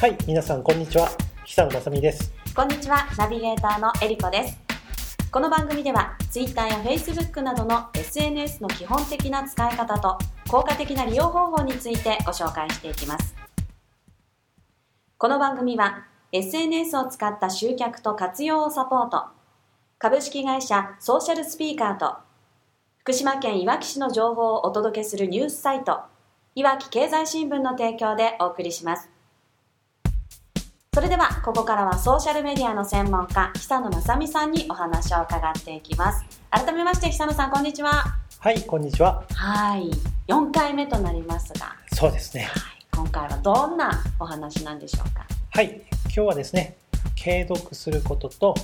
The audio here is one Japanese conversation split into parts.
はい、皆さんこんにちは。久野正美です。こんにちは、ナビゲーターのえりこです。この番組では、Twitter や Facebook などの SNS の基本的な使い方と、効果的な利用方法についてご紹介していきます。この番組は、SNS を使った集客と活用をサポート、株式会社ソーシャルスピーカーと、福島県いわき市の情報をお届けするニュースサイト、いわき経済新聞の提供でお送りします。それでは、ここからはソーシャルメディアの専門家、久野正美さんにお話を伺っていきます。改めまして、久野さん、こんにちは。はい、こんにちは。はい。4回目となりますが、そうですね。はい。今回はどんなお話なんでしょうか？はい、今日はですね、継続することと、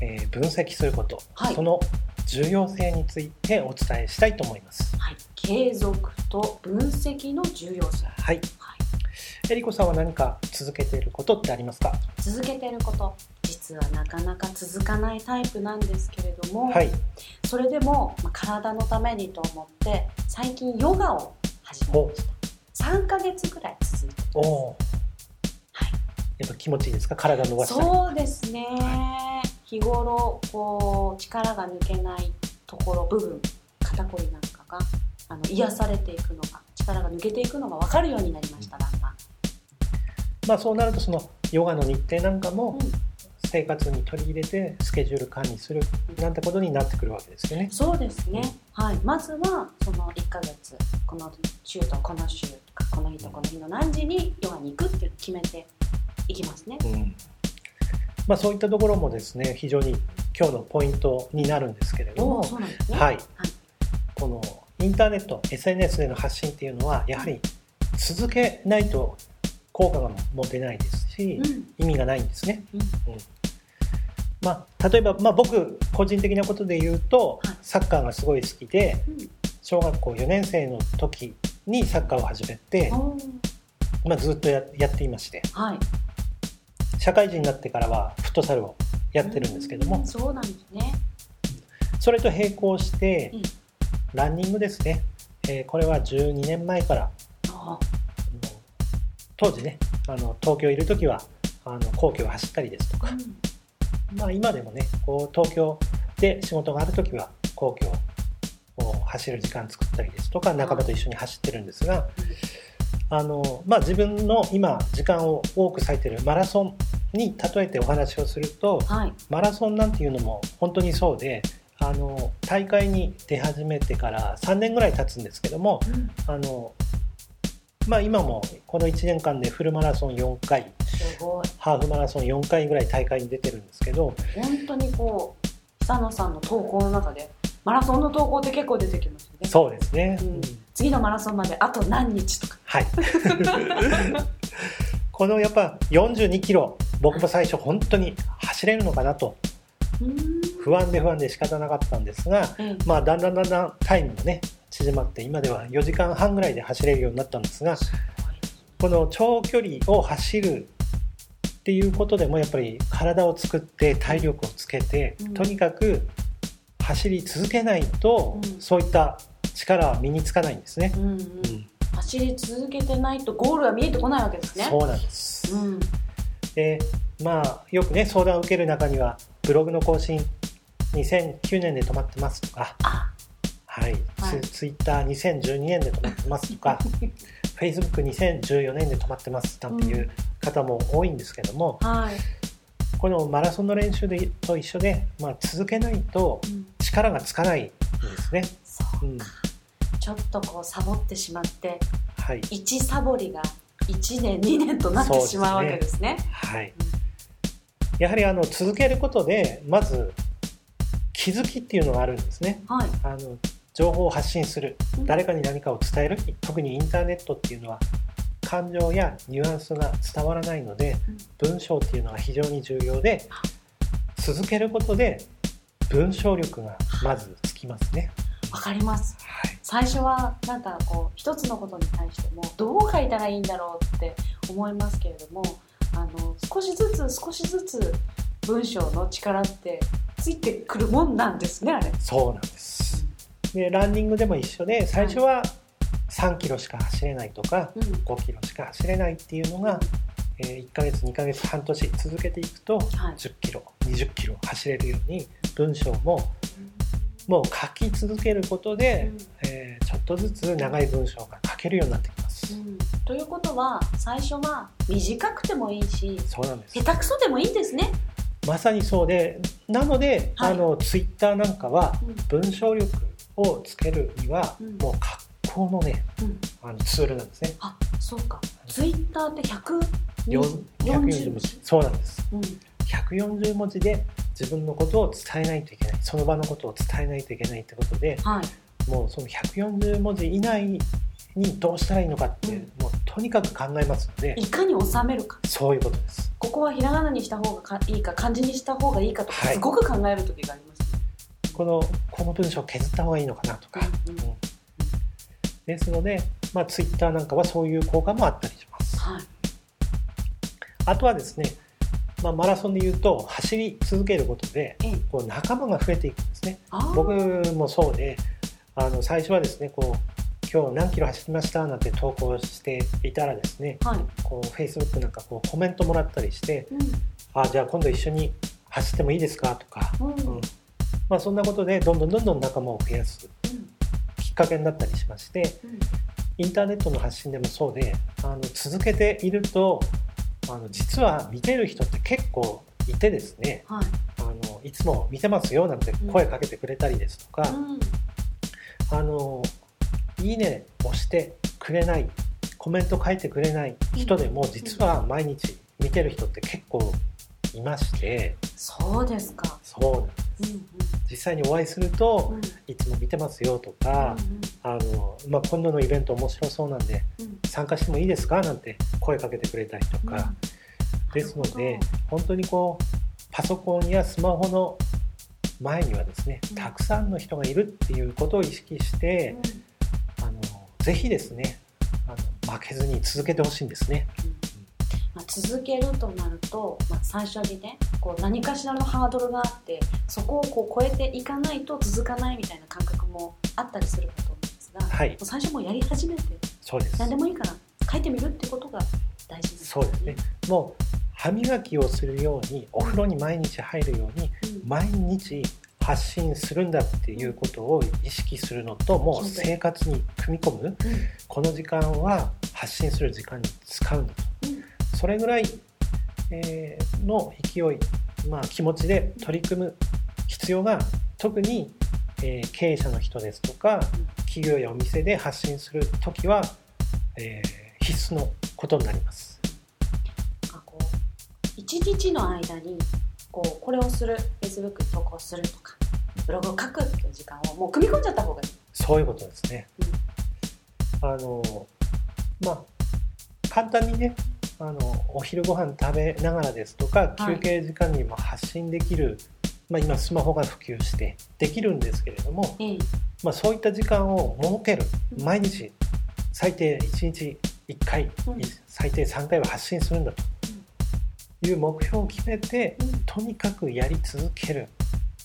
えー分析すること、はいその重要性についてお伝えしたいと思います。はい。継続と分析の重要性。はい。はい。えりこさんは何か続けていることってありますか？続けてること、実はなかなか続かないタイプなんですけれども、はい。それでも、まあ体のためにと思って、最近ヨガを始めました。3ヶ月ぐらい続いてます。おやっぱ気持ちいいですか？体伸ばしたり。そうですね、日頃こう力が抜けないところ部分肩こりなんかがあの癒されていくのが力が抜けていくのが分かるようになりましただんだん、まあそうなるとそのヨガの日程なんかもうん。生活に取り入れてスケジュール管理するなんてことになってくるわけですよね。そうですね、はい、まずはその1ヶ月この週とこの週とかこの日とこの日の何時にヨガに行くって決めていきますね、うん。まあ、そういったところもですね非常に今日のポイントになるんですけれども、おおそうなんですね。はい、このインターネット SNS での発信っていうのはやはり続けないと効果がも出ないですし、うん。意味がないんですね。うん。まあ、例えば、まあ、僕個人的なことで言うとはい。サッカーがすごい好きでうん。小学校4年生の時にサッカーを始めて、まあ、ずっとややっていまして。はい。社会人になってからはフットサルをやってるんですけども、うん。そうなんですね。それと並行してうん。ランニングですね、えーこれは12年前から当時ねあの東京いる時はあの皇居を走ったりですとか、うん。まあ、今でもねこう東京で仕事がある時は皇居を走る時間作ったりですとか仲間と一緒に走ってるんですがあの、まあ、自分の今時間を多く割いてるマラソンに例えてお話をするとはい。マラソンなんていうのも本当にそうであの大会に出始めてから3年ぐらい経つんですけどもうん。あの、まあ、今もこの1年間でフルマラソン4回ハーフマラソン4回ぐらい大会に出てるんですけど本当にこう久野さんの投稿の中でマラソンの投稿って結構出てきますよね。そうですね、うん。うん。次のマラソンまであと何日とか。はい。このやっぱ42キロ僕も最初本当に走れるのかなと不安で不安で仕方なかったんですが、ええ。まあ、だんだんだんだんタイムもね縮まって今では4時間半ぐらいで走れるようになったんですがこの長距離を走るっていうことでもやっぱり体を作って体力をつけて、うん。とにかく走り続けないと、うん。そういった力は身につかないんですね。うんうん。うん。走り続けてないとゴールは見えてこないわけですね。そうなんです。うん。でまあよくね相談を受ける中にはブログの更新2009年で止まってますとか、あはい。はい。ツツイッター2012年で止まってますとか Facebook2014 年で止まってますなんていう方も多いんですけども、はい、このマラソンの練習でと一緒で、まあ、続けないとうん。力がつかないんですね。ちょっとこうサボってしまってはい。1サボりが1年2年となってしまうわけですね。はい、やはりあの続けることでまず気づきっていうのがあるんですね。はい。あの情報を発信するうん誰かに何かを伝える特にインターネットっていうのは感情やニュアンスが伝わらないのでうん文章っていうのが非常に重要で続けることで文章力がまずつきますね。わかりますはい、最初はなんかこう一つのことに対してもどう書いたらいいんだろうって思いますけれどもあの少しずつ少しずつ文章の力ってついてくるもんなんですねあれ。そうなんです。でランニングでも一緒で最初は3キロしか走れないとかうん。5キロしか走れないっていうのがえー1ヶ月2ヶ月半年続けていくとはい。10キロ20キロ走れるように文章ももう書き続けることで、えーちょっとずつ長い文章が書けるようになってきます、うん。ということは最初は短くてもいいしそうなんです。下手くそでもいいんですね。まさにそうでなので、はい。あのツイッターなんかはうん。文章力をつけるには、うん。もう格好のねうん。あのツールなんですね。あそうか。ツイッターって140 4 140文字？そうなんです。うん。140文字で自分のことを伝えないといけない。その場のことを伝えないといけないってことではい。もうその140文字以内にどうしたらいいのかって、うん。もうとにかく考えますのでいかに収めるか。そういうことです。ここはひらがなにした方がかいいか漢字にした方がいいかとかはい。すごく考える時があります。ね。このこの文章を削った方がいいのかなとか、うん。ですので、まあ、ツイッターなんかはそういう効果もあったりします。はい。あとはですね、まあ、マラソンでいうと走り続けることでええ。こう仲間が増えていくんですね。僕もそうであの最初はですねこう今日何キロ走りましたなんて投稿していたらですねはい。こう Facebook なんかこうコメントもらったりしてうん。あじゃあ今度一緒に走ってもいいですかとか、うん。うんまあ、そんなことでどんどんどんどん仲間を増やすきっかけになったりしましてうんインターネットの発信でもそうであの続けているとあの実は見てる人って結構いてですねはい。あのいつも見てますよなんて声かけてくれたりですとか、うん。あのいいね押してくれないコメント書いてくれない人でも実は毎日見てる人って結構いまして。そうですか。そうなんです。うん実際にお会いするとうん。うんいつも見てますよとか、あのまあ、今度のイベント面白そうなんでうん。うん参加してもいいですか？なんて声かけてくれたりとか、うん。ですので本当にこうパソコンやスマホの前にはですねうん。たくさんの人がいるっていうことを意識してあのぜひですねあの負けずに続けてほしいんですね。まあ、続けるとなると、まあ、最初にねこう何かしらのハードルがあってそこをこう超えていかないと続かないみたいな感覚もあったりするかと思うんですが、はい。もう最初もうやり始めてそうです。何でもいいから書いてみるってことが大事ですそうですね。もう歯磨きをするようにお風呂に毎日入るようにうん。毎日発信するんだっていうことを意識するのともう生活に組み込むうん。この時間は発信する時間に使うんだと。うんそれぐらい、えーの勢い、まあ、気持ちで取り組む必要が特に、えー経営者の人ですとか企業やお店で発信する時は、えー必須のことになります。なんかこう一日の間にこうこれをする Facebook に投稿するとかブログを書くっていう時間をもう組み込んじゃった方がいい。そういうことですね。あのまあ簡単にねあのお昼ご飯食べながらですとかはい。休憩時間にも発信できる、まあ、今スマホが普及してできるんですけれども、ええ。まあ、そういった時間を設けるうん。毎日最低1日1回、うん。最低3回は発信するんだと。いう目標を決めてうん。とにかくやり続ける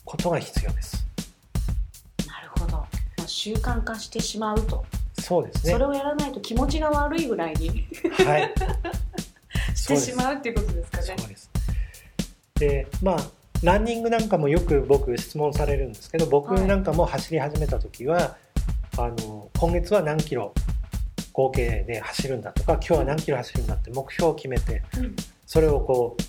ことが必要です。なるほど。もう習慣化してしまうと、そうですね。それをやらないと気持ちが悪いぐらいに。はいしてしまうっていうことですかね。そうです。で、まあ、ランニングなんかもよく僕質問されるんですけど、僕はいなんかも走り始めた時は、あの、今月は何キロ合計で走るんだとか、今日は何キロ走るんだって目標を決めて、うんそれをこう、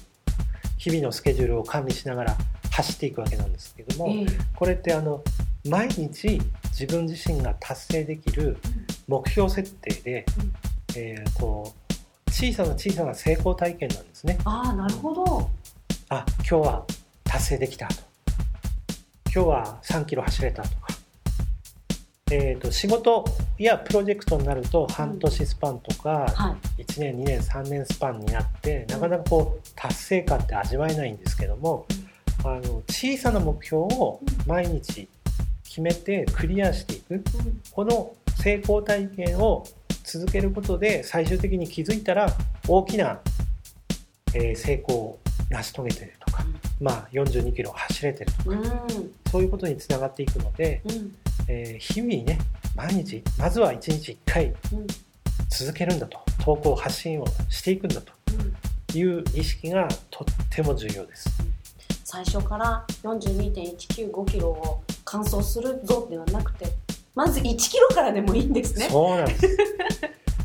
日々のスケジュールを管理しながら走っていくわけなんですけども、ええこれってあの、毎日自分自身が達成できる目標設定で、うんえーこう、小さな小さな成功体験なんですね。ああなるほど。あ今日は達成できたと。今日は3キロ走れたとか、えー、と仕事やプロジェクトになると半年スパンとかはい。1年2年3年スパンになってなかなかこう達成感って味わえないんですけどもあの小さな目標を毎日決めてクリアしていく。うん。この成功体験を続けることで最終的に気づいたら大きな、えー成功を成し遂げてるとか、まあ、42キロ走れてるとかうん。そういうことにつながっていくので、うん。えー日々ね毎日まずは1日1回うん。続けるんだと投稿発信をしていくんだという意識がとっても重要です。最初から42.195キロを完走するぞではなくてまず1キロからでもいいんですね。そうなんです。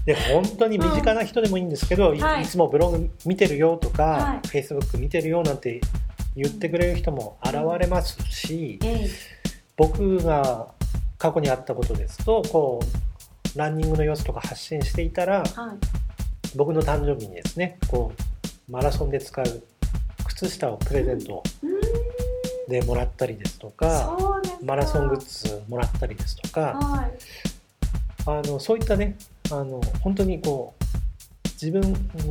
で本当に身近な人でもいいんですけど、いはい。いつもブログ見てるよとか、はい。Facebook 見てるよなんて言ってくれる人も現れますし、ええ。僕が過去にあったことですとこうランニングの様子とか発信していたらはい。僕の誕生日にですねこうマラソンで使う靴下をプレゼントうーんでもらったりですとかマラソングッズもらったりですとかはい。あのそういったねあの本当にこう自分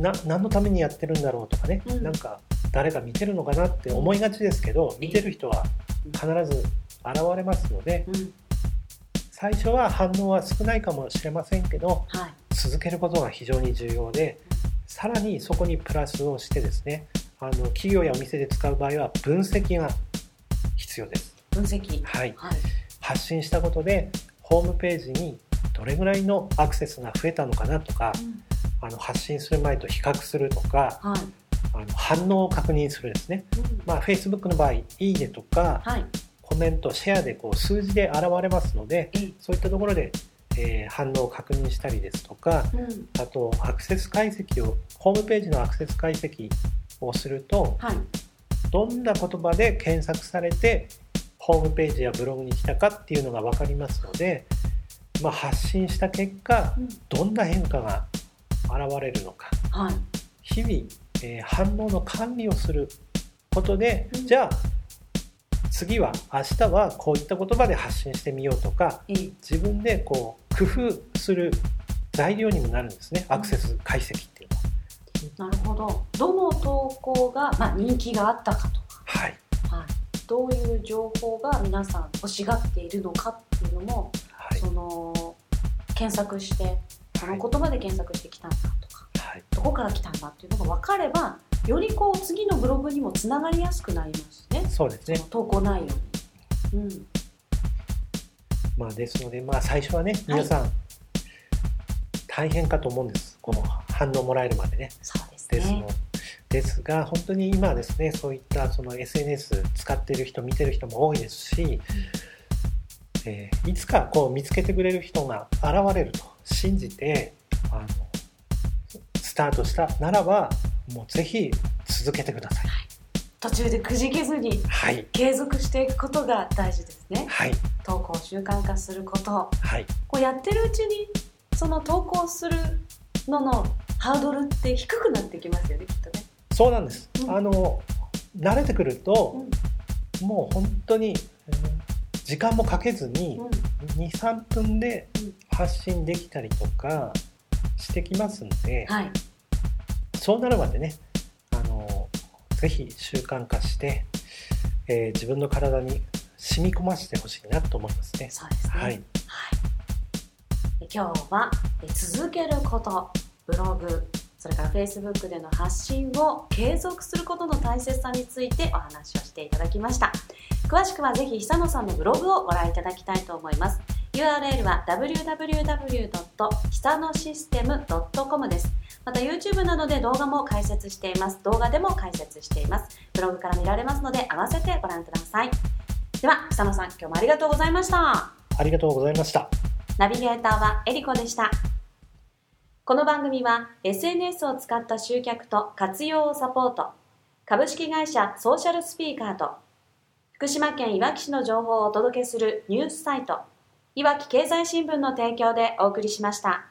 な何のためにやってるんだろうとかね、うん。なんか誰か見てるのかなって思いがちですけど見てる人は必ず現れますのでうん。最初は反応は少ないかもしれませんけどはい。続けることが非常に重要でさらにそこにプラスをしてですねあの企業やお店で使う場合は分析が必要です。分析。はい、はい。発信したことでホームページにどれぐらいのアクセスが増えたのかなとかうん。あの発信する前と比較するとかはい。あの反応を確認するですね、うん。まあ、Facebook の場合いいねとかはい。コメントシェアでこう数字で現れますのでええ。そういったところで、えー反応を確認したりですとかうん。あとアクセス解析をホームページのアクセス解析をするとはいどんな言葉で検索されてホームページやブログに来たかっていうのが分かりますので、まあ、発信した結果うん。どんな変化が現れるのか。はい。日々、えー反応の管理をすることで、うん。じゃあ次は明日はこういった言葉で発信してみようとかええ。自分でこう工夫する材料にもなるんですね。アクセス解析っていうのは。なるほど。どの投稿が、まあ、人気があったかとか、はい。はい、どういう情報が皆さん欲しがっているのかっていうのも、はい。その検索してこの言葉で検索してきたんだとかはい。どこから来たんだっていうのが分かればよりこう次のブログにもつながりやすくなりますね。そうですね。投稿内容に。うん。まあ、ですので、まあ、最初はね皆さん、大変かと思うんですこの反応もらえるまでねそうですですのね。ですが本当に今はですねそういったその SNS 使ってる人見てる人も多いですし、えーいつかこう見つけてくれる人が現れると信じてあのスタートしたならばもうぜひ続けてください。途中でくじけずにはい継続していくことが大事ですね。はい投稿を習慣化すること。はいこうやってるうちにその投稿するののハードルって低くなってきますよねきっとね。そうなんです、うん。あの慣れてくると、もう本当に、うん時間もかけずにうん。23分でうん。発信できたりとかしてきますんで、はい。そうなるまでねあのぜひ習慣化して、えー自分の体に染み込ませてほしいなと思いますね。そうですね。はい、はい。で今日はえ続けることブログそれから Facebook での発信を継続することの大切さについてお話をしていただきました詳しくはぜひ久野さんのブログをご覧いただきたいと思います URL は www. 久野システム .com ですまた YouTube などで動画も解説しています動画でも解説していますブログから見られますので合わせてご覧くださいでは久野さん今日もありがとうございましたありがとうございました。ナビゲーターはエリコでした。この番組は SNS を使った集客と活用をサポート、株式会社ソーシャルスピーカーと、福島県いわき市の情報をお届けするニュースサイト、いわき経済新聞の提供でお送りしました。